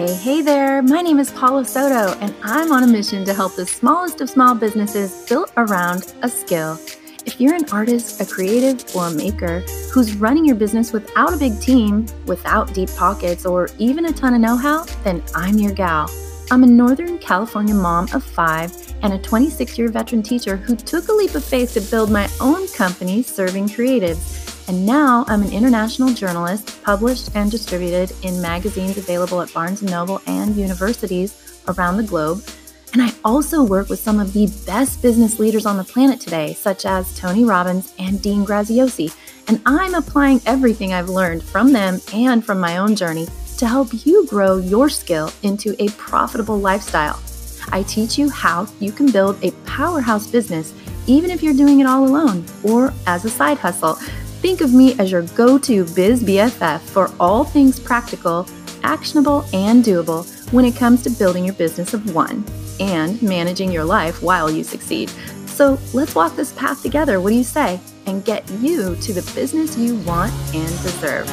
Hey, hey there. My name is Paula Soto, and I'm on a mission to help the smallest of small businesses built around a skill. If you're an artist, a creative, or a maker who's running your business without a big team, without deep pockets, or even a ton of know how, then I'm your gal. I'm a Northern California mom of five and a 26 year veteran teacher who took a leap of faith to build my own company serving creatives. And now I'm an international journalist, published and distributed in magazines available at Barnes & Noble and universities around the globe. And I also work with some of the best business leaders on the planet today, such as Tony Robbins and Dean Graziosi. And I'm applying everything I've learned from them and from my own journey to help you grow your skill into a profitable lifestyle. I teach you how you can build a powerhouse business even if you're doing it all alone or as a side hustle. Think of me as your go to biz BFF for all things practical, actionable, and doable when it comes to building your business of one and managing your life while you succeed. So let's walk this path together. What do you say? And get you to the business you want and deserve.